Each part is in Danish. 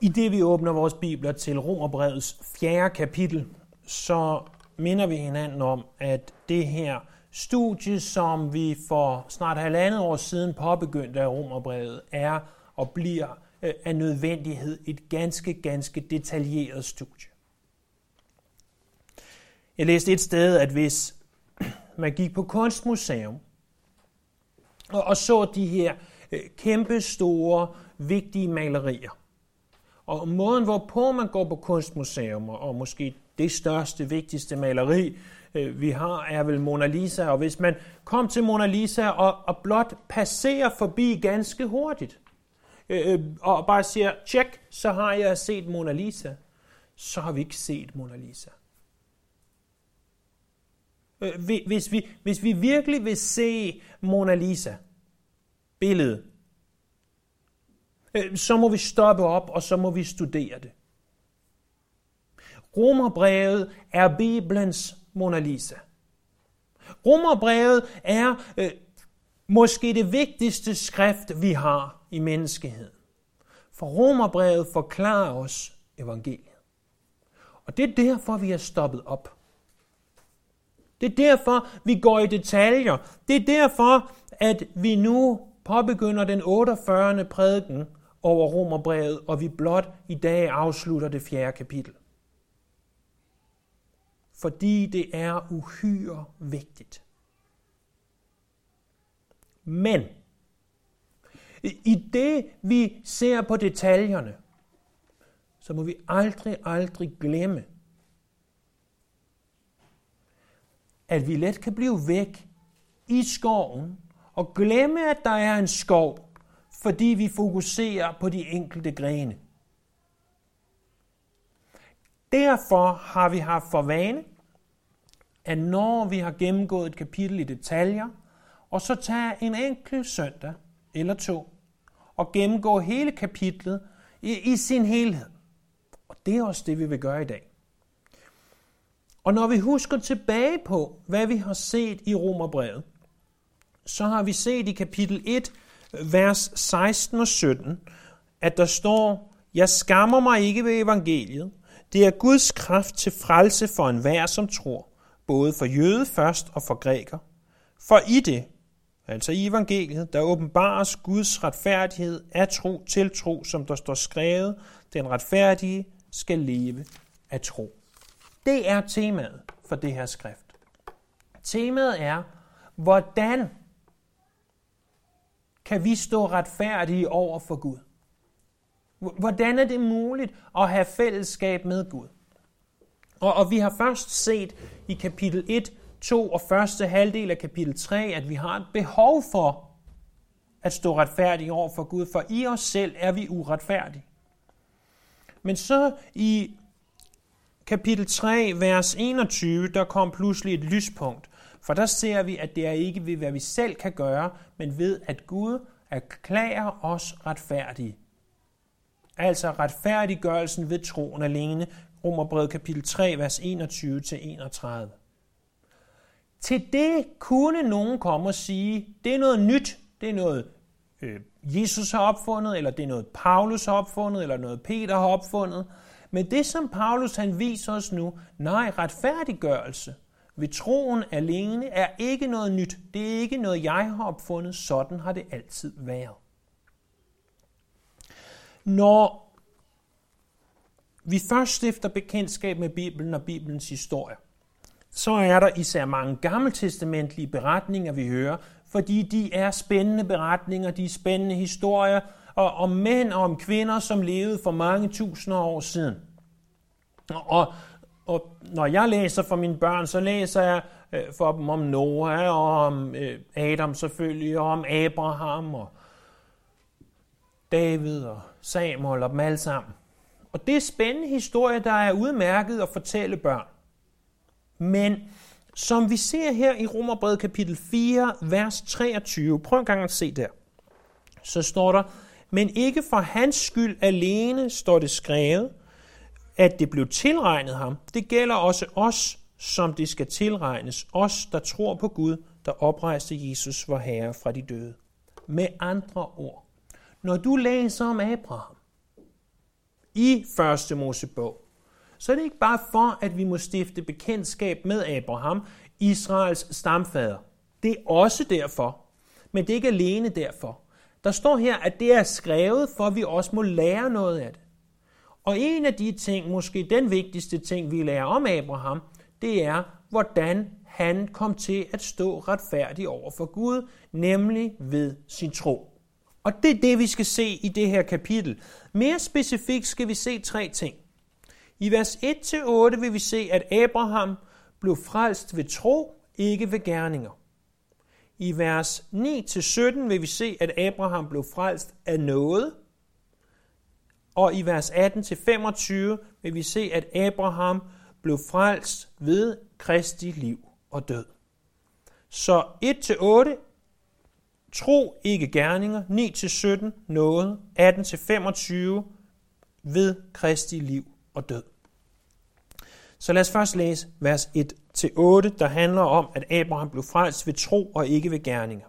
I det vi åbner vores bibler til Romerbrevets fjerde kapitel, så minder vi hinanden om, at det her studie, som vi for snart halvandet år siden påbegyndte af Romerbrevet, er og bliver øh, af nødvendighed et ganske, ganske detaljeret studie. Jeg læste et sted, at hvis man gik på kunstmuseum og så de her øh, kæmpe store, vigtige malerier, og måden, hvorpå man går på kunstmuseum, og måske det største, vigtigste maleri, øh, vi har, er vel Mona Lisa. Og hvis man kom til Mona Lisa og, og blot passerer forbi ganske hurtigt, øh, øh og bare siger, tjek, så har jeg set Mona Lisa, så har vi ikke set Mona Lisa. Øh, hvis vi, hvis vi virkelig vil se Mona Lisa, billedet, Øh, så må vi stoppe op, og så må vi studere det. Romerbrevet er Bibelens Mona Lisa. Romerbrevet er øh, måske det vigtigste skrift, vi har i menneskeheden. For Romerbrevet forklarer os evangeliet. Og det er derfor, vi er stoppet op. Det er derfor, vi går i detaljer. Det er derfor, at vi nu påbegynder den 48. prædiken over Romerbrevet, og vi blot i dag afslutter det fjerde kapitel. Fordi det er uhyre vigtigt. Men i det vi ser på detaljerne, så må vi aldrig, aldrig glemme, at vi let kan blive væk i skoven og glemme, at der er en skov, fordi vi fokuserer på de enkelte grene. Derfor har vi haft for vane, at når vi har gennemgået et kapitel i detaljer, og så tager en enkelt søndag eller to, og gennemgå hele kapitlet i, i sin helhed. Og det er også det, vi vil gøre i dag. Og når vi husker tilbage på, hvad vi har set i Romerbrevet, så har vi set i kapitel 1, vers 16 og 17, at der står, Jeg skammer mig ikke ved evangeliet. Det er Guds kraft til frelse for enhver, som tror, både for jøde først og for græker. For i det, altså i evangeliet, der åbenbares Guds retfærdighed af tro til tro, som der står skrevet, den retfærdige skal leve af tro. Det er temaet for det her skrift. Temaet er, hvordan kan vi stå retfærdige over for Gud? Hvordan er det muligt at have fællesskab med Gud? Og, og vi har først set i kapitel 1, 2 og første halvdel af kapitel 3, at vi har et behov for at stå retfærdige over for Gud, for i os selv er vi uretfærdige. Men så i kapitel 3, vers 21, der kom pludselig et lyspunkt, for der ser vi, at det er ikke ved, hvad vi selv kan gøre, men ved, at Gud erklærer os retfærdige. Altså retfærdiggørelsen ved troen alene. Romerbrevet kapitel 3, vers 21-31. Til det kunne nogen komme og sige, det er noget nyt, det er noget øh, Jesus har opfundet, eller det er noget Paulus har opfundet, eller noget Peter har opfundet. Men det, som Paulus han viser os nu, nej, retfærdiggørelse – ved troen alene er ikke noget nyt. Det er ikke noget, jeg har opfundet. Sådan har det altid været. Når vi først stifter bekendtskab med Bibelen og Bibelens historie, så er der især mange gammeltestamentlige beretninger, vi hører, fordi de er spændende beretninger, de er spændende historier og om mænd og om kvinder, som levede for mange tusinder år siden. Og og når jeg læser for mine børn, så læser jeg øh, for dem om Noah og om øh, Adam selvfølgelig, og om Abraham og David og Samuel og dem alle sammen. Og det er spændende historie, der er udmærket at fortælle børn. Men som vi ser her i Romerbrevet kapitel 4, vers 23, prøv en gang at se der, så står der, men ikke for hans skyld alene står det skrevet, at det blev tilregnet ham, det gælder også os, som det skal tilregnes, os, der tror på Gud, der oprejste Jesus, vor Herre, fra de døde. Med andre ord, når du læser om Abraham i første Mosebog, så er det ikke bare for, at vi må stifte bekendtskab med Abraham, Israels stamfader. Det er også derfor, men det er ikke alene derfor. Der står her, at det er skrevet, for at vi også må lære noget af det. Og en af de ting, måske den vigtigste ting, vi lærer om Abraham, det er, hvordan han kom til at stå retfærdig over for Gud, nemlig ved sin tro. Og det er det, vi skal se i det her kapitel. Mere specifikt skal vi se tre ting. I vers 1-8 vil vi se, at Abraham blev frelst ved tro, ikke ved gerninger. I vers 9-17 vil vi se, at Abraham blev frelst af noget. Og i vers 18-25 vil vi se, at Abraham blev frelst ved Kristi liv og død. Så 1-8, tro ikke gerninger, 9-17, noget, 18-25, ved Kristi liv og død. Så lad os først læse vers 1 til 8, der handler om, at Abraham blev frelst ved tro og ikke ved gerninger.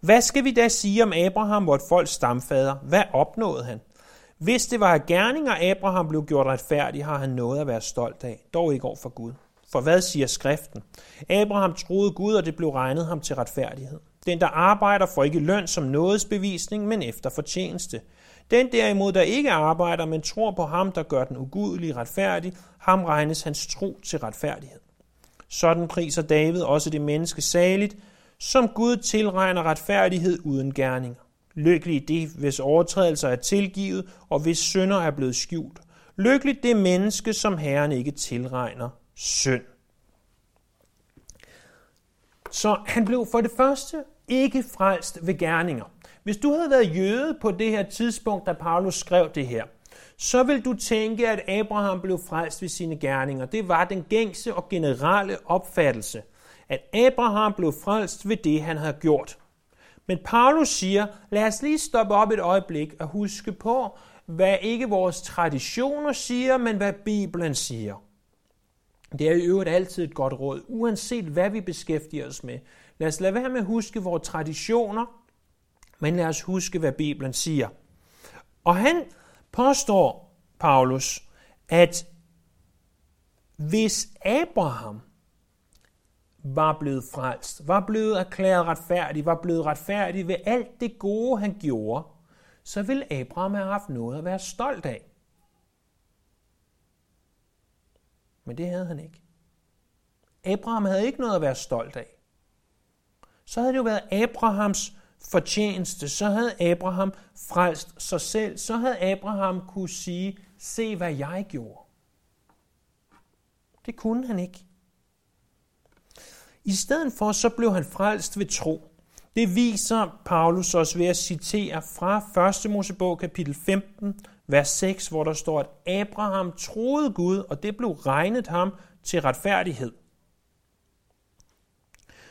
Hvad skal vi da sige om Abraham, vort folks stamfader? Hvad opnåede han? Hvis det var af gerninger, Abraham blev gjort retfærdig, har han noget at være stolt af, dog ikke over for Gud. For hvad siger skriften? Abraham troede Gud, og det blev regnet ham til retfærdighed. Den, der arbejder, får ikke løn som nådesbevisning, men efter fortjeneste. Den derimod, der ikke arbejder, men tror på ham, der gør den ugudelige retfærdig, ham regnes hans tro til retfærdighed. Sådan priser David også det menneske saligt, som Gud tilregner retfærdighed uden gerninger. Lykkelig det, hvis overtrædelser er tilgivet, og hvis synder er blevet skjult. Lykkelig det menneske, som Herren ikke tilregner synd. Så han blev for det første ikke frelst ved gerninger. Hvis du havde været jøde på det her tidspunkt, da Paulus skrev det her, så vil du tænke, at Abraham blev frelst ved sine gerninger. Det var den gængse og generelle opfattelse, at Abraham blev frelst ved det, han havde gjort. Men Paulus siger, lad os lige stoppe op et øjeblik og huske på, hvad ikke vores traditioner siger, men hvad Bibelen siger. Det er i øvrigt altid et godt råd, uanset hvad vi beskæftiger os med. Lad os lade være med at huske vores traditioner, men lad os huske, hvad Bibelen siger. Og han påstår, Paulus, at hvis Abraham var blevet frelst, var blevet erklæret retfærdig, var blevet retfærdig ved alt det gode, han gjorde, så ville Abraham have haft noget at være stolt af. Men det havde han ikke. Abraham havde ikke noget at være stolt af. Så havde det jo været Abrahams fortjeneste. Så havde Abraham frelst sig selv. Så havde Abraham kunne sige, se hvad jeg gjorde. Det kunne han ikke. I stedet for, så blev han frelst ved tro. Det viser Paulus også ved at citere fra 1. Mosebog kapitel 15, vers 6, hvor der står, at Abraham troede Gud, og det blev regnet ham til retfærdighed.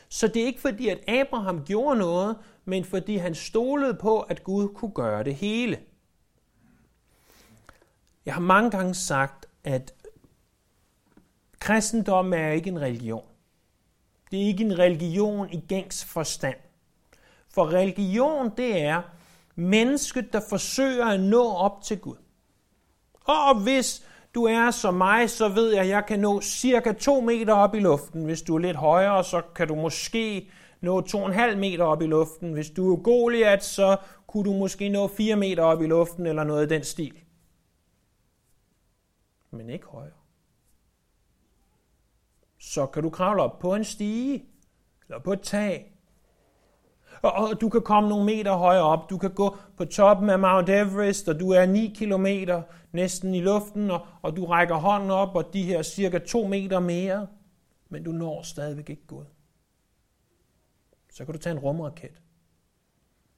Så det er ikke fordi, at Abraham gjorde noget, men fordi han stolede på, at Gud kunne gøre det hele. Jeg har mange gange sagt, at kristendom er ikke en religion. Det er ikke en religion i gængs forstand. For religion, det er mennesket, der forsøger at nå op til Gud. Og hvis du er som mig, så ved jeg, at jeg kan nå cirka 2 meter op i luften. Hvis du er lidt højere, så kan du måske nå 2,5 meter op i luften. Hvis du er Goliath, så kunne du måske nå 4 meter op i luften, eller noget i den stil. Men ikke højere. Så kan du kravle op på en stige, eller på et tag, og, og du kan komme nogle meter højere op. Du kan gå på toppen af Mount Everest, og du er 9 kilometer næsten i luften, og, og du rækker hånden op, og de her cirka 2 meter mere, men du når stadigvæk ikke Gud. Så kan du tage en rumraket,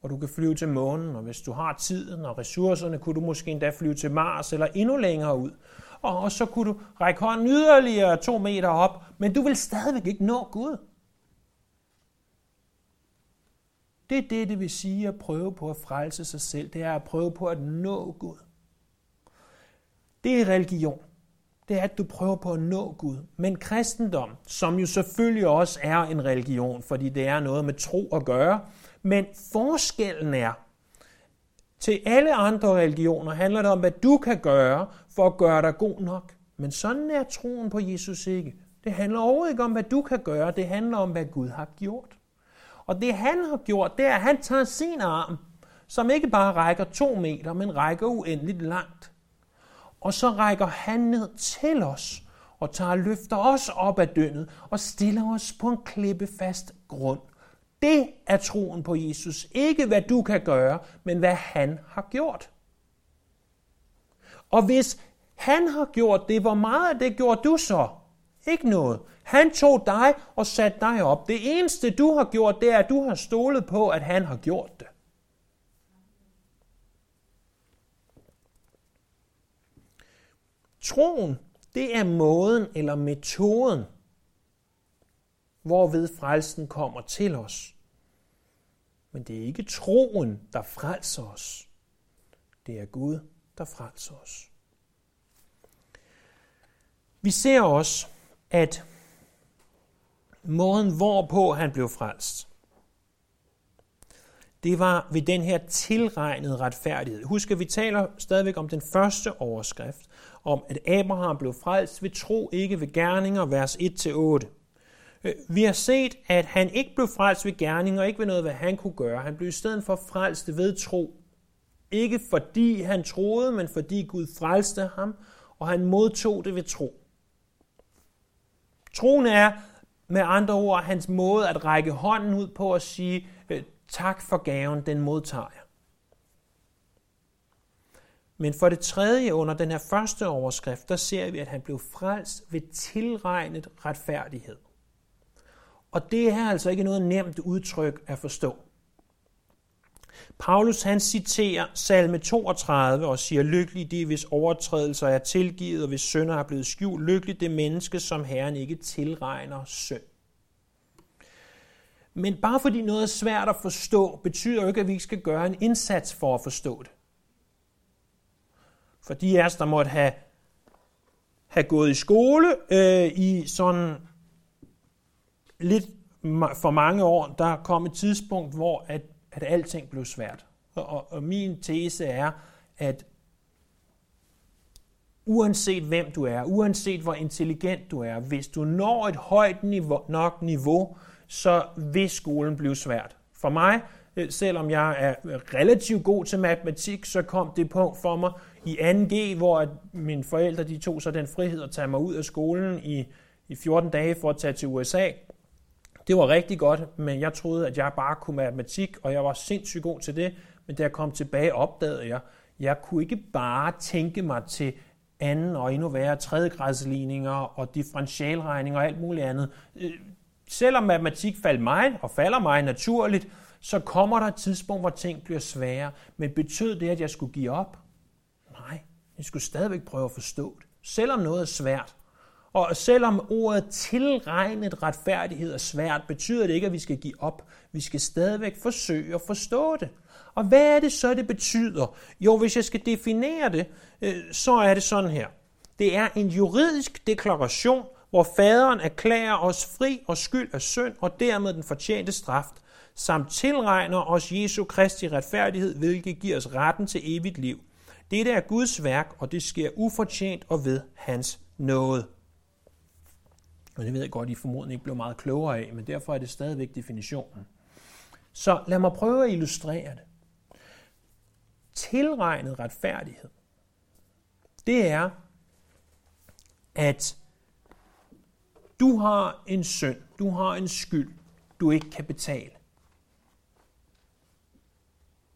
og du kan flyve til månen, og hvis du har tiden og ressourcerne, kunne du måske endda flyve til Mars eller endnu længere ud. Og, og så kunne du række hånden yderligere to meter op, men du vil stadigvæk ikke nå Gud. Det er det, det vil sige at prøve på at frelse sig selv. Det er at prøve på at nå Gud. Det er religion. Det er, at du prøver på at nå Gud. Men kristendom, som jo selvfølgelig også er en religion, fordi det er noget med tro at gøre, men forskellen er, til alle andre religioner handler det om, hvad du kan gøre for at gøre dig god nok. Men sådan er troen på Jesus ikke. Det handler overhovedet ikke om, hvad du kan gøre. Det handler om, hvad Gud har gjort. Og det han har gjort, det er, at han tager sin arm, som ikke bare rækker to meter, men rækker uendeligt langt. Og så rækker han ned til os og tager og løfter os op af dønnet og stiller os på en klippefast grund. Det er troen på Jesus. Ikke hvad du kan gøre, men hvad han har gjort. Og hvis han har gjort det, hvor meget af det gjorde du så? Ikke noget. Han tog dig og satte dig op. Det eneste du har gjort, det er, at du har stolet på, at han har gjort det. Troen, det er måden eller metoden, hvorved frelsen kommer til os. Men det er ikke troen, der frelser os. Det er Gud, der frelser os. Vi ser også, at måden, hvorpå han blev frelst, det var ved den her tilregnede retfærdighed. Husk, at vi taler stadigvæk om den første overskrift, om at Abraham blev frelst ved tro, ikke ved gerninger, vers 1-8. Øh, vi har set, at han ikke blev frelst ved gerninger, ikke ved noget, hvad han kunne gøre. Han blev i stedet for frelst ved tro. Ikke fordi han troede, men fordi Gud frelste ham, og han modtog det ved tro. Troen er med andre ord hans måde at række hånden ud på og sige, øh, tak for gaven, den modtager jeg. Men for det tredje under den her første overskrift, der ser vi, at han blev frelst ved tilregnet retfærdighed. Og det er altså ikke noget nemt udtryk at forstå. Paulus han citerer salme 32 og siger, lykkelig de, hvis overtrædelser er tilgivet, og hvis sønder er blevet skjult. Lykkelig det menneske, som Herren ikke tilregner synd. Men bare fordi noget er svært at forstå, betyder jo ikke, at vi ikke skal gøre en indsats for at forstå det. For de af os, der måtte have, have gået i skole øh, i sådan lidt for mange år, der kom et tidspunkt, hvor at at alting blev svært. Og, og, og min tese er, at uanset hvem du er, uanset hvor intelligent du er, hvis du når et højt niveau, nok niveau, så vil skolen blive svært. For mig, øh, selvom jeg er relativt god til matematik, så kom det punkt for mig i 2G, hvor mine forældre de tog så den frihed at tage mig ud af skolen i, i 14 dage for at tage til USA. Det var rigtig godt, men jeg troede, at jeg bare kunne matematik, og jeg var sindssygt god til det. Men da jeg kom tilbage, opdagede jeg, at jeg kunne ikke bare tænke mig til anden og endnu værre tredjegradsligninger og differentialregninger og alt muligt andet. Øh, selvom matematik faldt mig og falder mig naturligt, så kommer der et tidspunkt, hvor ting bliver svære. Men betød det, at jeg skulle give op? Nej, jeg skulle stadigvæk prøve at forstå det. Selvom noget er svært, og selvom ordet tilregnet retfærdighed er svært, betyder det ikke, at vi skal give op. Vi skal stadigvæk forsøge at forstå det. Og hvad er det så, det betyder? Jo, hvis jeg skal definere det, øh, så er det sådan her. Det er en juridisk deklaration, hvor faderen erklærer os fri og skyld af synd og dermed den fortjente straf, samt tilregner os Jesu Kristi retfærdighed, hvilket giver os retten til evigt liv. Dette er Guds værk, og det sker ufortjent og ved hans nåde. Og det ved jeg godt, I formodentlig ikke blev meget klogere af, men derfor er det stadigvæk definitionen. Så lad mig prøve at illustrere det. Tilregnet retfærdighed, det er, at du har en synd, du har en skyld, du ikke kan betale.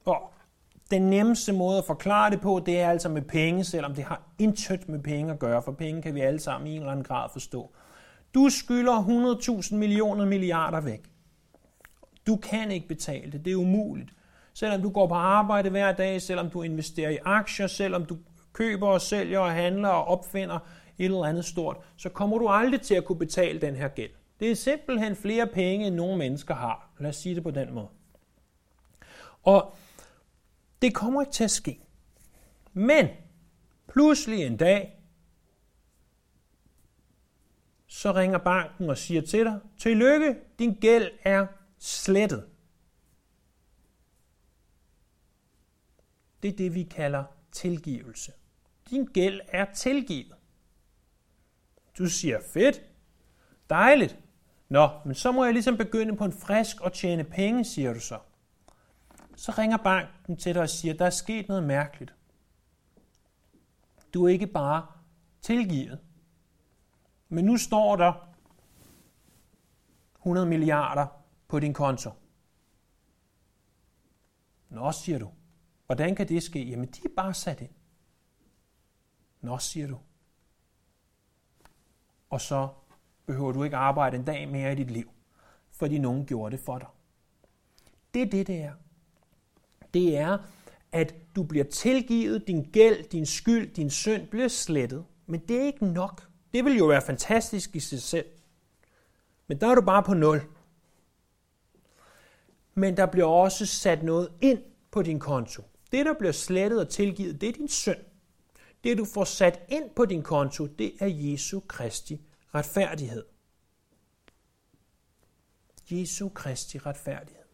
Og den nemmeste måde at forklare det på, det er altså med penge, selvom det har intet med penge at gøre, for penge kan vi alle sammen i en eller anden grad forstå. Du skylder 100.000 millioner milliarder væk. Du kan ikke betale det. Det er umuligt. Selvom du går på arbejde hver dag, selvom du investerer i aktier, selvom du køber og sælger og handler og opfinder et eller andet stort, så kommer du aldrig til at kunne betale den her gæld. Det er simpelthen flere penge, end nogle mennesker har. Lad os sige det på den måde. Og det kommer ikke til at ske. Men pludselig en dag, så ringer banken og siger til dig, tillykke, din gæld er slettet. Det er det, vi kalder tilgivelse. Din gæld er tilgivet. Du siger, fedt, dejligt. Nå, men så må jeg ligesom begynde på en frisk og tjene penge, siger du så. Så ringer banken til dig og siger, der er sket noget mærkeligt. Du er ikke bare tilgivet, men nu står der 100 milliarder på din konto. Nå, siger du. Hvordan kan det ske? Jamen, de er bare sat ind. Nå, siger du. Og så behøver du ikke arbejde en dag mere i dit liv, fordi nogen gjorde det for dig. Det er det, det er. Det er, at du bliver tilgivet, din gæld, din skyld, din synd bliver slettet. Men det er ikke nok. Det vil jo være fantastisk i sig selv. Men der er du bare på nul. Men der bliver også sat noget ind på din konto. Det, der bliver slettet og tilgivet, det er din synd. Det, du får sat ind på din konto, det er Jesu Kristi retfærdighed. Jesu Kristi retfærdighed.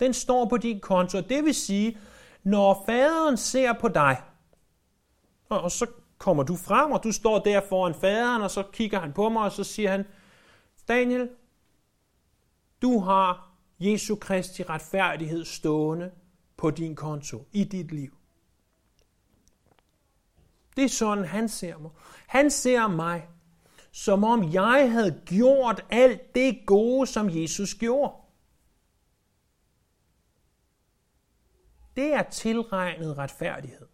Den står på din konto, og det vil sige, når faderen ser på dig, og så kommer du frem, og du står der foran faderen, og så kigger han på mig, og så siger han, Daniel, du har Jesu Kristi retfærdighed stående på din konto i dit liv. Det er sådan, han ser mig. Han ser mig, som om jeg havde gjort alt det gode, som Jesus gjorde. Det er tilregnet retfærdighed.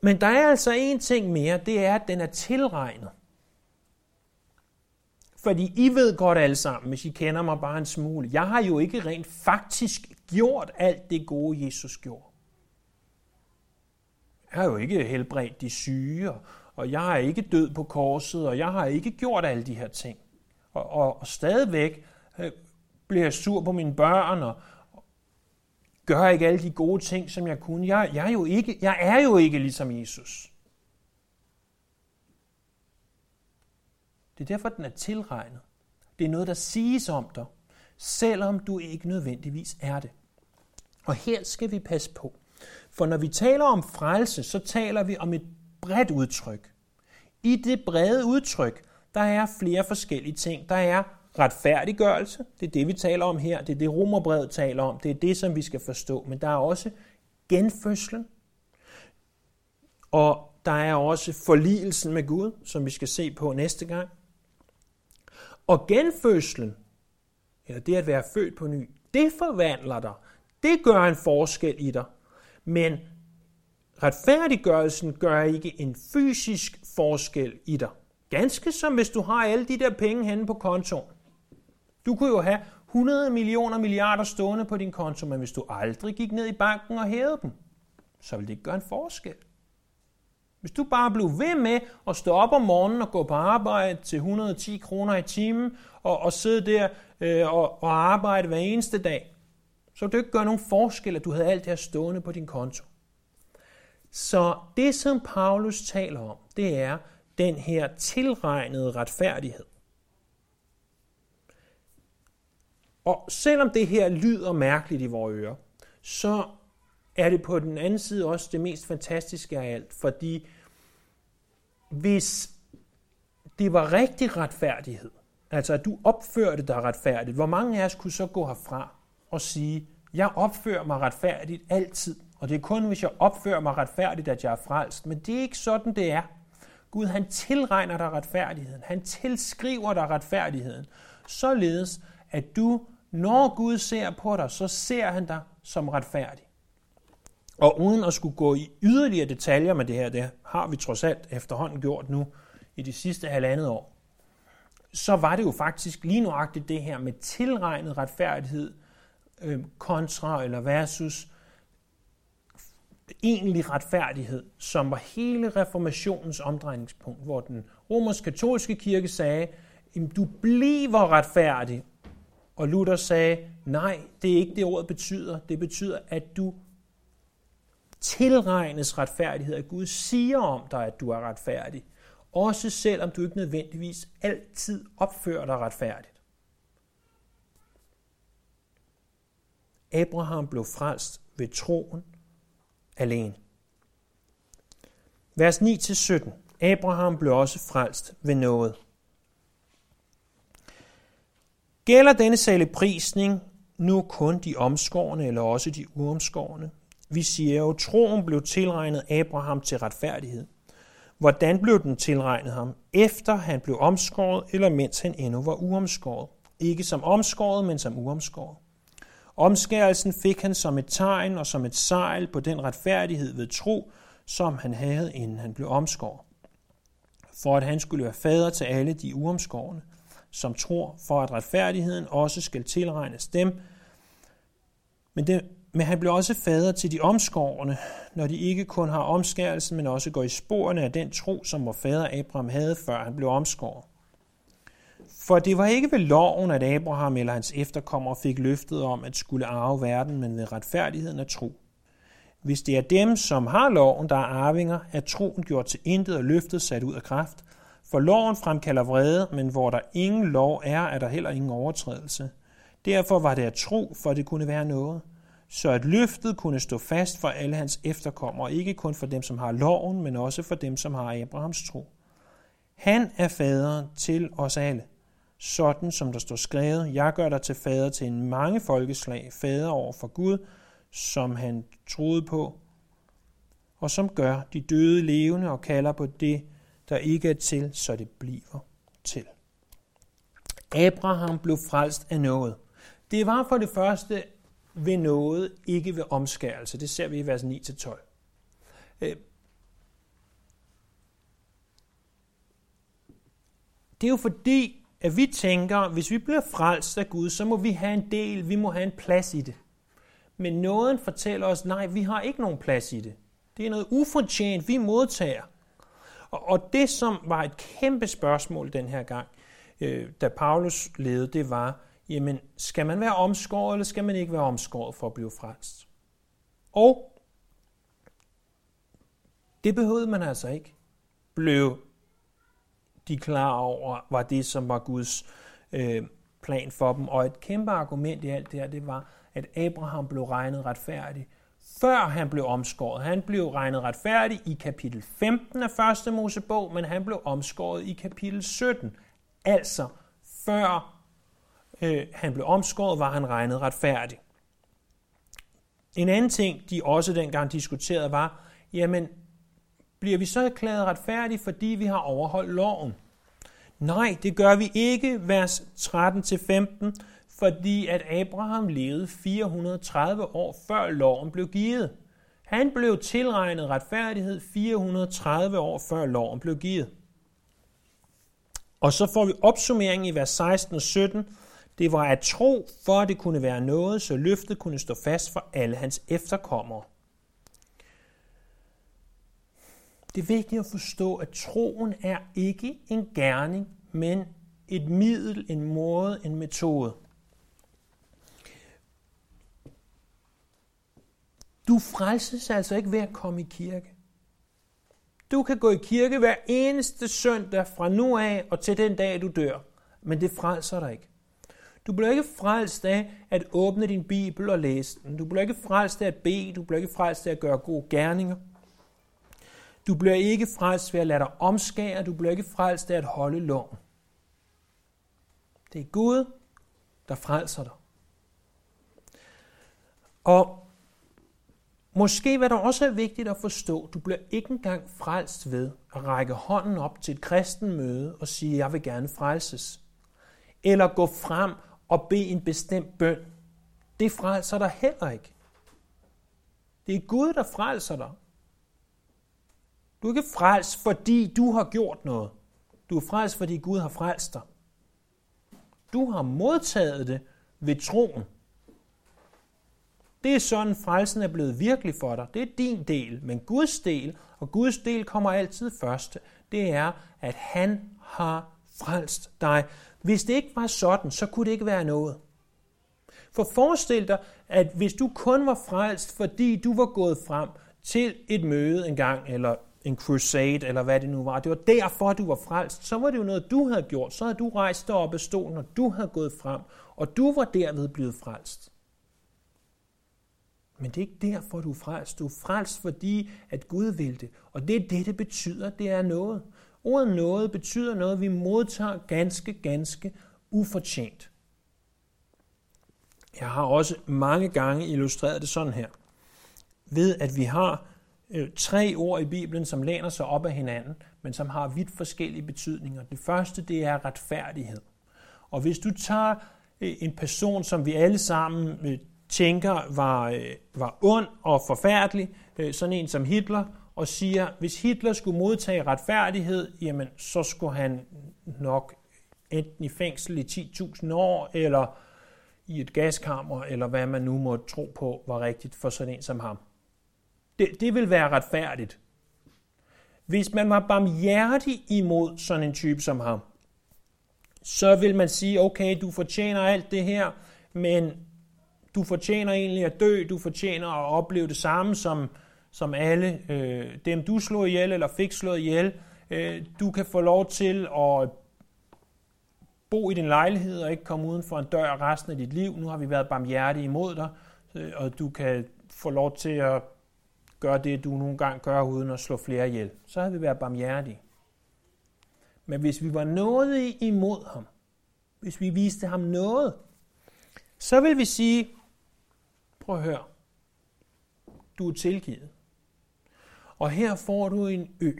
Men der er altså en ting mere, det er, at den er tilregnet. Fordi I ved godt alle sammen, hvis I kender mig bare en smule, jeg har jo ikke rent faktisk gjort alt det gode, Jesus gjorde. Jeg har jo ikke helbredt de syge, og jeg har ikke død på korset, og jeg har ikke gjort alle de her ting. Og, og, og stadigvæk øh, bliver jeg sur på mine børn, og, gør ikke alle de gode ting, som jeg kunne. Jeg, jeg, er, jo ikke, jeg er jo ikke ligesom Jesus. Det er derfor, den er tilregnet. Det er noget, der siges om dig, selvom du ikke nødvendigvis er det. Og her skal vi passe på. For når vi taler om frelse, så taler vi om et bredt udtryk. I det brede udtryk, der er flere forskellige ting. Der er retfærdiggørelse, det er det, vi taler om her, det er det, romerbrevet taler om, det er det, som vi skal forstå. Men der er også genfødslen, og der er også forligelsen med Gud, som vi skal se på næste gang. Og genfødslen, eller det at være født på ny, det forvandler dig. Det gør en forskel i dig. Men retfærdiggørelsen gør ikke en fysisk forskel i dig. Ganske som hvis du har alle de der penge henne på kontoen. Du kunne jo have 100 millioner milliarder stående på din konto, men hvis du aldrig gik ned i banken og hævede dem, så ville det ikke gøre en forskel. Hvis du bare blev ved med at stå op om morgenen og gå på arbejde til 110 kroner i timen, og, og sidde der øh, og, og arbejde hver eneste dag, så ville det ikke gøre nogen forskel, at du havde alt det her stående på din konto. Så det, som Paulus taler om, det er den her tilregnede retfærdighed. Og selvom det her lyder mærkeligt i vores ører, så er det på den anden side også det mest fantastiske af alt, fordi hvis det var rigtig retfærdighed, altså at du opførte dig retfærdigt, hvor mange af os kunne så gå herfra og sige, jeg opfører mig retfærdigt altid, og det er kun, hvis jeg opfører mig retfærdigt, at jeg er frelst. Men det er ikke sådan, det er. Gud, han tilregner dig retfærdigheden. Han tilskriver dig retfærdigheden. Således, at du, når Gud ser på dig, så ser han dig som retfærdig. Og uden at skulle gå i yderligere detaljer med det her, det har vi trods alt efterhånden gjort nu i de sidste halvandet år, så var det jo faktisk lige nuagtigt det her med tilregnet retfærdighed øh, kontra eller versus egentlig retfærdighed, som var hele reformationens omdrejningspunkt, hvor den romersk-katolske kirke sagde, du bliver retfærdig, og Luther sagde, nej, det er ikke det ordet betyder. Det betyder, at du tilregnes retfærdighed, at Gud siger om dig, at du er retfærdig. Også selvom du ikke nødvendigvis altid opfører dig retfærdigt. Abraham blev frelst ved troen, alene. Vers 9-17. Abraham blev også frelst ved noget. Gælder denne saleprisning nu kun de omskårne eller også de uomskårne? Vi siger jo, troen blev tilregnet Abraham til retfærdighed. Hvordan blev den tilregnet ham? Efter han blev omskåret, eller mens han endnu var uomskåret? Ikke som omskåret, men som uomskåret. Omskærelsen fik han som et tegn og som et sejl på den retfærdighed ved tro, som han havde, inden han blev omskåret. For at han skulle være fader til alle de uomskårne, som tror, for at retfærdigheden også skal tilregnes dem. Men, det, men han blev også fader til de omskårne, når de ikke kun har omskærelsen, men også går i sporene af den tro, som vor fader Abraham havde, før han blev omskåret. For det var ikke ved loven, at Abraham eller hans efterkommere fik løftet om at skulle arve verden, men ved retfærdigheden af tro. Hvis det er dem, som har loven, der er arvinger, er troen gjort til intet og løftet sat ud af kraft. For loven fremkalder vrede, men hvor der ingen lov er, er der heller ingen overtrædelse. Derfor var det at tro, for det kunne være noget. Så at løftet kunne stå fast for alle hans efterkommere, ikke kun for dem, som har loven, men også for dem, som har Abrahams tro. Han er faderen til os alle sådan som der står skrevet, jeg gør dig til fader til en mange folkeslag, fader over for Gud, som han troede på, og som gør de døde levende og kalder på det, der ikke er til, så det bliver til. Abraham blev frelst af noget. Det var for det første ved noget, ikke ved omskærelse. Det ser vi i vers 9-12. Øh, det er jo fordi, at vi tænker, hvis vi bliver frelst af Gud, så må vi have en del, vi må have en plads i det. Men nåden fortæller os, nej, vi har ikke nogen plads i det. Det er noget ufortjent, vi modtager. Og, og det, som var et kæmpe spørgsmål den her gang, øh, da Paulus levede, det var, jamen, skal man være omskåret, eller skal man ikke være omskåret for at blive frelst? Og det behøvede man altså ikke. Blev de klar over, var det, som var Guds øh, plan for dem. Og et kæmpe argument i alt det her, det var, at Abraham blev regnet retfærdig, før han blev omskåret. Han blev regnet retfærdig i kapitel 15 af 1. Mosebog, men han blev omskåret i kapitel 17. Altså, før øh, han blev omskåret, var han regnet retfærdig. En anden ting, de også dengang diskuterede, var, jamen, bliver vi så erklæret retfærdige, fordi vi har overholdt loven? Nej, det gør vi ikke, vers 13-15, fordi at Abraham levede 430 år før loven blev givet. Han blev tilregnet retfærdighed 430 år før loven blev givet. Og så får vi opsummeringen i vers 16 og 17. Det var at tro, for at det kunne være noget, så løftet kunne stå fast for alle hans efterkommere. Det er vigtigt at forstå, at troen er ikke en gerning, men et middel, en måde, en metode. Du frelses altså ikke ved at komme i kirke. Du kan gå i kirke hver eneste søndag fra nu af og til den dag, du dør. Men det frelser dig ikke. Du bliver ikke frelst af at åbne din bibel og læse den. Du bliver ikke frelst af at bede. Du bliver ikke frelst af at gøre gode gerninger. Du bliver ikke frelst ved at lade dig omskære, du bliver ikke frelst af at holde loven. Det er Gud, der frelser dig. Og måske hvad der også er vigtigt at forstå, du bliver ikke engang frelst ved at række hånden op til et kristen møde og sige, jeg vil gerne frelses. Eller gå frem og bede en bestemt bøn. Det frelser dig heller ikke. Det er Gud, der frelser dig. Du er ikke frelst, fordi du har gjort noget. Du er frelst, fordi Gud har frelst dig. Du har modtaget det ved troen. Det er sådan, frelsen er blevet virkelig for dig. Det er din del. Men Guds del, og Guds del kommer altid først, det er, at han har frelst dig. Hvis det ikke var sådan, så kunne det ikke være noget. For forestil dig, at hvis du kun var frelst, fordi du var gået frem til et møde en gang, eller en crusade, eller hvad det nu var. Det var derfor, du var frelst. Så var det jo noget, du havde gjort. Så havde du rejst dig op af stolen, og du havde gået frem, og du var derved blevet frelst. Men det er ikke derfor, du er frelst. Du er frelst, fordi at Gud vil det. Og det er det, det betyder. Det er noget. Ordet noget betyder noget, vi modtager ganske, ganske ufortjent. Jeg har også mange gange illustreret det sådan her. Ved at vi har øh, tre ord i Bibelen, som læner sig op af hinanden, men som har vidt forskellige betydninger. Det første, det er retfærdighed. Og hvis du tager øh, en person, som vi alle sammen øh, tænker var, øh, var ond og forfærdelig, øh, sådan en som Hitler, og siger, hvis Hitler skulle modtage retfærdighed, jamen så skulle han nok enten i fængsel i 10.000 år, eller i et gaskammer, eller hvad man nu må tro på var rigtigt for sådan en som ham. Det, det vil være retfærdigt. Hvis man var barmhjertig imod sådan en type som ham, så vil man sige, okay, du fortjener alt det her, men du fortjener egentlig at dø, du fortjener at opleve det samme som, som alle øh, dem, du slog ihjel eller fik slået ihjel. Øh, du kan få lov til at bo i din lejlighed og ikke komme uden for en dør resten af dit liv. Nu har vi været barmhjertige imod dig, øh, og du kan få lov til at gøre det, du nogle gange gør, uden at slå flere ihjel. Så har vi været barmhjertige. Men hvis vi var noget imod ham, hvis vi viste ham noget, så vil vi sige, prøv at høre, du er tilgivet. Og her får du en ø,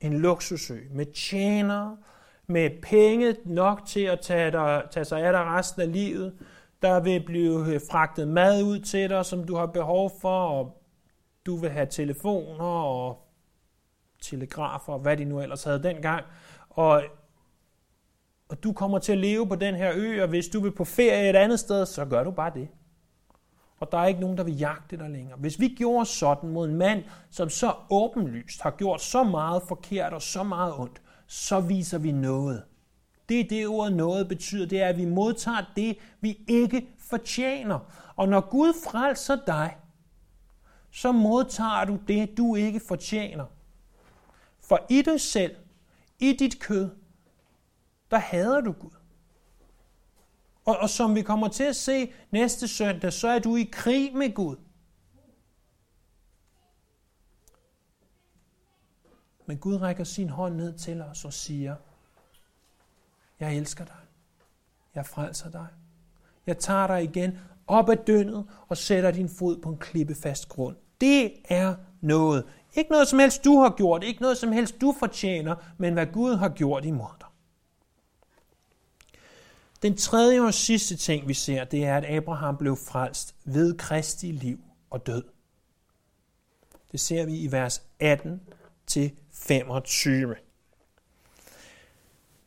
en luksusø, med tjenere, med penge nok til at tage, dig, tage sig af dig resten af livet. Der vil blive øh, fragtet mad ud til dig, som du har behov for, og du vil have telefoner og telegrafer, hvad de nu ellers havde dengang. Og, og du kommer til at leve på den her ø, og hvis du vil på ferie et andet sted, så gør du bare det. Og der er ikke nogen, der vil jagte dig længere. Hvis vi gjorde sådan mod en mand, som så åbenlyst har gjort så meget forkert og så meget ondt, så viser vi noget. Det er det ordet noget betyder, det er, at vi modtager det, vi ikke fortjener. Og når Gud frelser dig, så modtager du det, du ikke fortjener. For i dig selv, i dit kød, der hader du Gud. Og, og som vi kommer til at se næste søndag, så er du i krig med Gud. Men Gud rækker sin hånd ned til os og siger, jeg elsker dig. Jeg frelser dig. Jeg tager dig igen op ad dønnet og sætter din fod på en klippefast grund. Det er noget. Ikke noget som helst du har gjort, ikke noget som helst du fortjener, men hvad Gud har gjort imod dig. Den tredje og sidste ting, vi ser, det er, at Abraham blev frelst ved Kristi liv og død. Det ser vi i vers 18 til 25.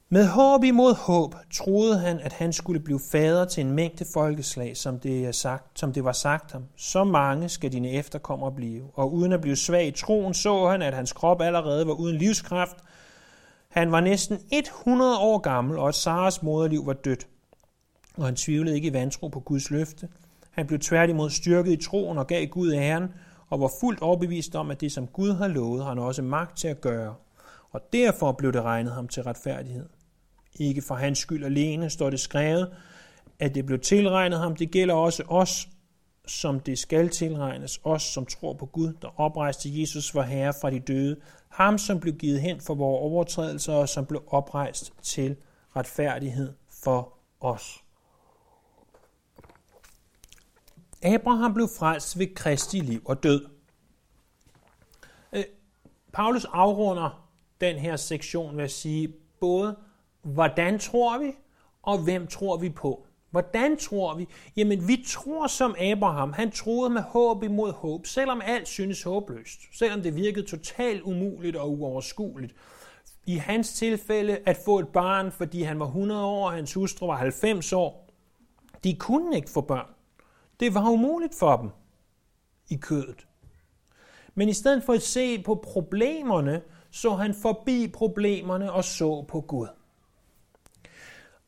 Med håb imod håb troede han, at han skulle blive fader til en mængde folkeslag, som det, er sagt, som det var sagt ham. Så mange skal dine efterkommere blive. Og uden at blive svag i troen, så han, at hans krop allerede var uden livskraft. Han var næsten 100 år gammel, og Saras moderliv var dødt. Og han tvivlede ikke i vantro på Guds løfte. Han blev tværtimod styrket i troen og gav Gud æren, og var fuldt overbevist om, at det, som Gud har lovet, har han også magt til at gøre. Og derfor blev det regnet ham til retfærdighed. Ikke for hans skyld alene står det skrevet, at det blev tilregnet ham. Det gælder også os, som det skal tilregnes, os som tror på Gud, der oprejste Jesus for Herre fra de døde, ham som blev givet hen for vores overtrædelser, og som blev oprejst til retfærdighed for os. Abraham blev frelst ved Kristi liv og død. Øh, Paulus afrunder den her sektion ved at sige både, hvordan tror vi, og hvem tror vi på. Hvordan tror vi? Jamen, vi tror som Abraham. Han troede med håb imod håb, selvom alt synes håbløst. Selvom det virkede totalt umuligt og uoverskueligt. I hans tilfælde at få et barn, fordi han var 100 år, og hans hustru var 90 år. De kunne ikke få børn. Det var umuligt for dem i kødet. Men i stedet for at se på problemerne, så han forbi problemerne og så på Gud.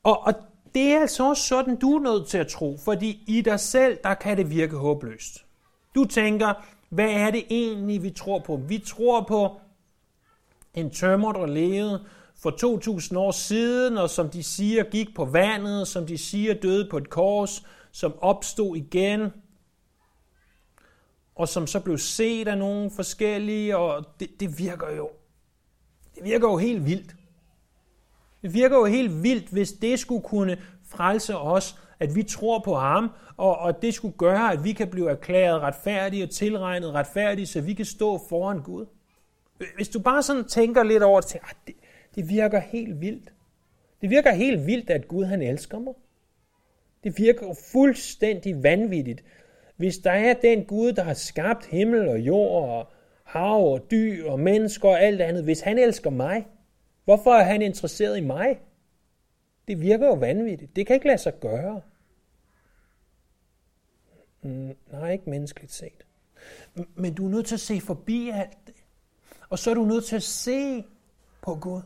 Og, og det er altså også sådan, du er nødt til at tro, fordi i dig selv, der kan det virke håbløst. Du tænker, hvad er det egentlig, vi tror på? Vi tror på en tømmer, der levede for 2000 år siden, og som de siger gik på vandet, som de siger døde på et kors, som opstod igen. og som så blev set af nogle forskellige, og det, det virker jo det virker jo helt vildt. Det virker jo helt vildt, hvis det skulle kunne frelse os, at vi tror på ham, og, og det skulle gøre, at vi kan blive erklæret retfærdige og tilregnet retfærdige, så vi kan stå foran Gud. Hvis du bare sådan tænker lidt over det, tænker, ah, det, det virker helt vildt. Det virker helt vildt, at Gud han elsker mig. Det virker jo fuldstændig vanvittigt, hvis der er den Gud, der har skabt himmel og jord og hav og dyr og mennesker og alt andet. Hvis han elsker mig, hvorfor er han interesseret i mig? Det virker jo vanvittigt. Det kan ikke lade sig gøre. Mm, nej, ikke menneskeligt set. Men du er nødt til at se forbi alt det. Og så er du nødt til at se på Gud.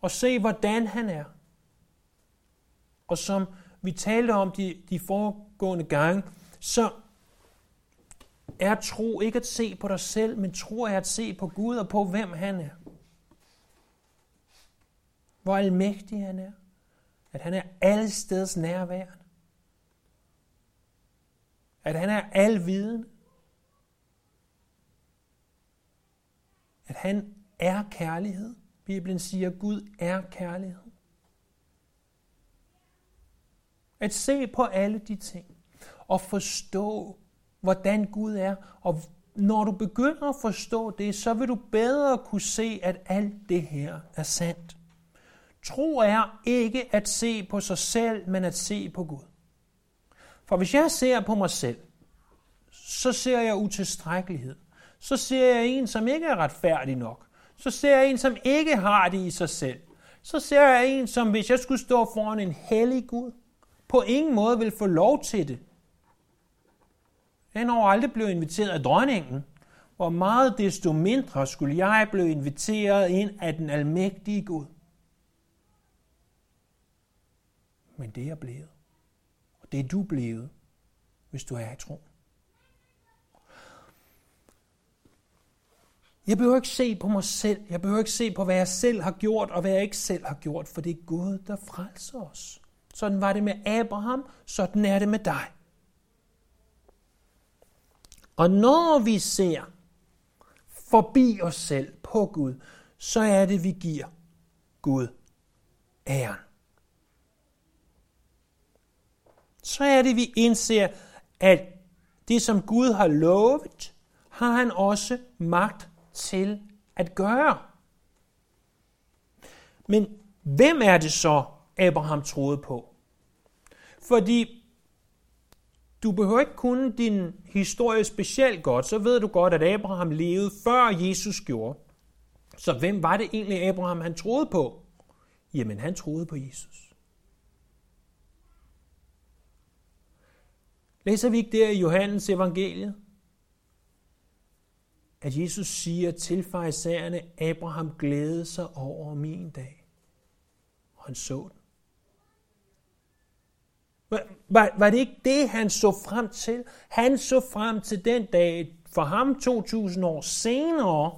Og se, hvordan han er. Og som vi talte om de, de foregående gange, så er tro ikke at se på dig selv, men tro er at se på Gud og på, hvem han er. Hvor almægtig han er. At han er alle steds nærværende. At han er alviden. At han er kærlighed. Bibelen siger, at Gud er kærlighed. At se på alle de ting og forstå, hvordan Gud er. Og når du begynder at forstå det, så vil du bedre kunne se, at alt det her er sandt. Tro er ikke at se på sig selv, men at se på Gud. For hvis jeg ser på mig selv, så ser jeg utilstrækkelighed. Så ser jeg en, som ikke er retfærdig nok. Så ser jeg en, som ikke har det i sig selv. Så ser jeg en, som hvis jeg skulle stå foran en hellig Gud, på ingen måde vil få lov til det. Han har aldrig blevet inviteret af dronningen, hvor meget desto mindre skulle jeg blive inviteret ind af den almægtige Gud. Men det er blevet. Og det er du blevet, hvis du er i tro. Jeg behøver ikke se på mig selv. Jeg behøver ikke se på, hvad jeg selv har gjort, og hvad jeg ikke selv har gjort, for det er Gud, der frelser os. Sådan var det med Abraham, sådan er det med dig. Og når vi ser forbi os selv på Gud, så er det, vi giver Gud æren. Så er det, vi indser, at det, som Gud har lovet, har han også magt til at gøre. Men hvem er det så, Abraham troede på? Fordi du behøver ikke kunne din historie specielt godt, så ved du godt, at Abraham levede før Jesus gjorde. Så hvem var det egentlig Abraham han troede på? Jamen han troede på Jesus. Læser vi ikke der i Johannes evangeliet? At Jesus siger til farisæerne, Abraham glædede sig over min dag. Og han så den. Var, var det ikke det, han så frem til? Han så frem til den dag, for ham 2000 år senere,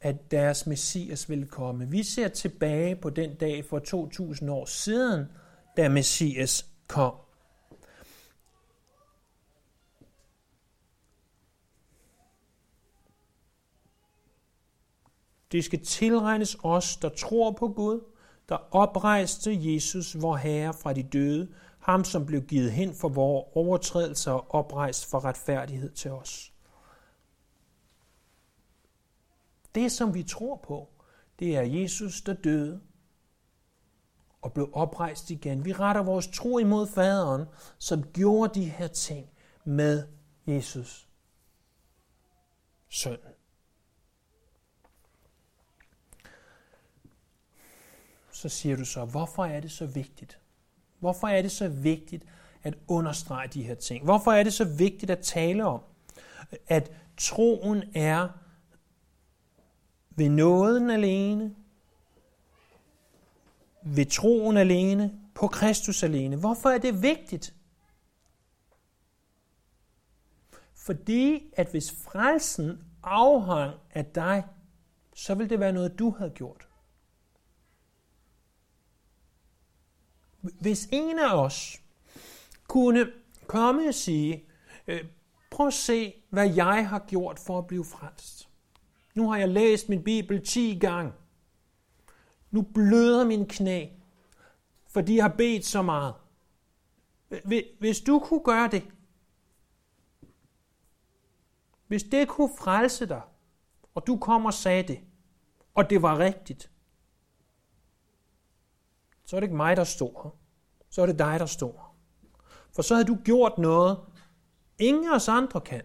at deres messias ville komme. Vi ser tilbage på den dag for 2000 år siden, da messias kom. Det skal tilregnes os, der tror på Gud, der oprejste Jesus, vor Herre fra de døde, ham som blev givet hen for vores overtrædelser og oprejst for retfærdighed til os. Det, som vi tror på, det er Jesus, der døde og blev oprejst igen. Vi retter vores tro imod faderen, som gjorde de her ting med Jesus, søn. Så siger du så, hvorfor er det så vigtigt? Hvorfor er det så vigtigt at understrege de her ting? Hvorfor er det så vigtigt at tale om, at troen er ved nåden alene, ved troen alene, på Kristus alene. Hvorfor er det vigtigt? Fordi at hvis frelsen afhang af dig, så vil det være noget, du havde gjort. Hvis en af os kunne komme og sige, øh, prøv at se, hvad jeg har gjort for at blive frelst. Nu har jeg læst min Bibel 10 gange. Nu bløder min knæ, fordi jeg har bedt så meget. Hvis du kunne gøre det, hvis det kunne frelse dig, og du kom og sagde det, og det var rigtigt, så er det ikke mig, der står. Så er det dig, der står For så havde du gjort noget, ingen af os andre kan.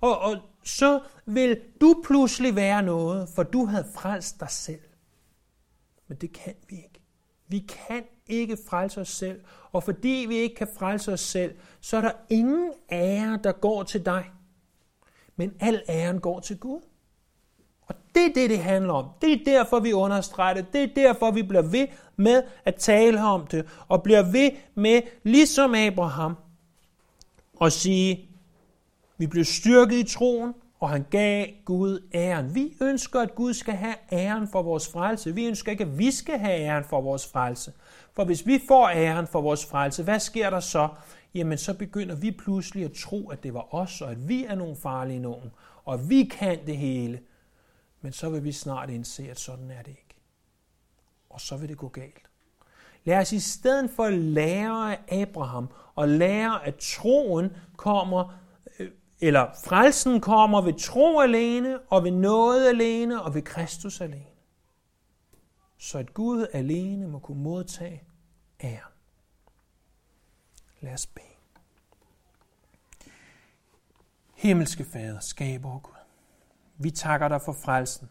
Og, og så vil du pludselig være noget, for du havde frelst dig selv. Men det kan vi ikke. Vi kan ikke frelse os selv, og fordi vi ikke kan frelse os selv, så er der ingen ære, der går til dig. Men al æren går til Gud. Det er det, det handler om. Det er derfor, vi understreger det. Det er derfor, vi bliver ved med at tale om det, og bliver ved med, ligesom Abraham, at sige, vi blev styrket i troen, og han gav Gud æren. Vi ønsker, at Gud skal have æren for vores frelse. Vi ønsker ikke, at vi skal have æren for vores frelse. For hvis vi får æren for vores frelse, hvad sker der så? Jamen, så begynder vi pludselig at tro, at det var os, og at vi er nogle farlige nogen, og at vi kan det hele. Men så vil vi snart indse, at sådan er det ikke. Og så vil det gå galt. Lad os i stedet for lære af Abraham og lære, at troen kommer, øh, eller frelsen kommer ved tro alene, og ved noget alene, og ved Kristus alene. Så at Gud alene må kunne modtage ære. Lad os bede. Himmelske Fader, skaber Gud. Vi takker dig for frelsen.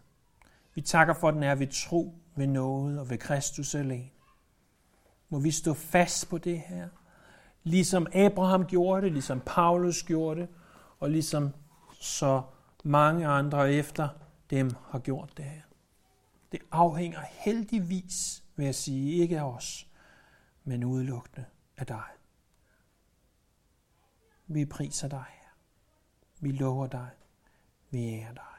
Vi takker for, at den er ved tro, ved noget og ved Kristus alene. Må vi stå fast på det her, ligesom Abraham gjorde det, ligesom Paulus gjorde det, og ligesom så mange andre efter dem har gjort det her. Det afhænger heldigvis, vil jeg sige, ikke af os, men udelukkende af dig. Vi priser dig, her. Vi lover dig. Vi ærer dig.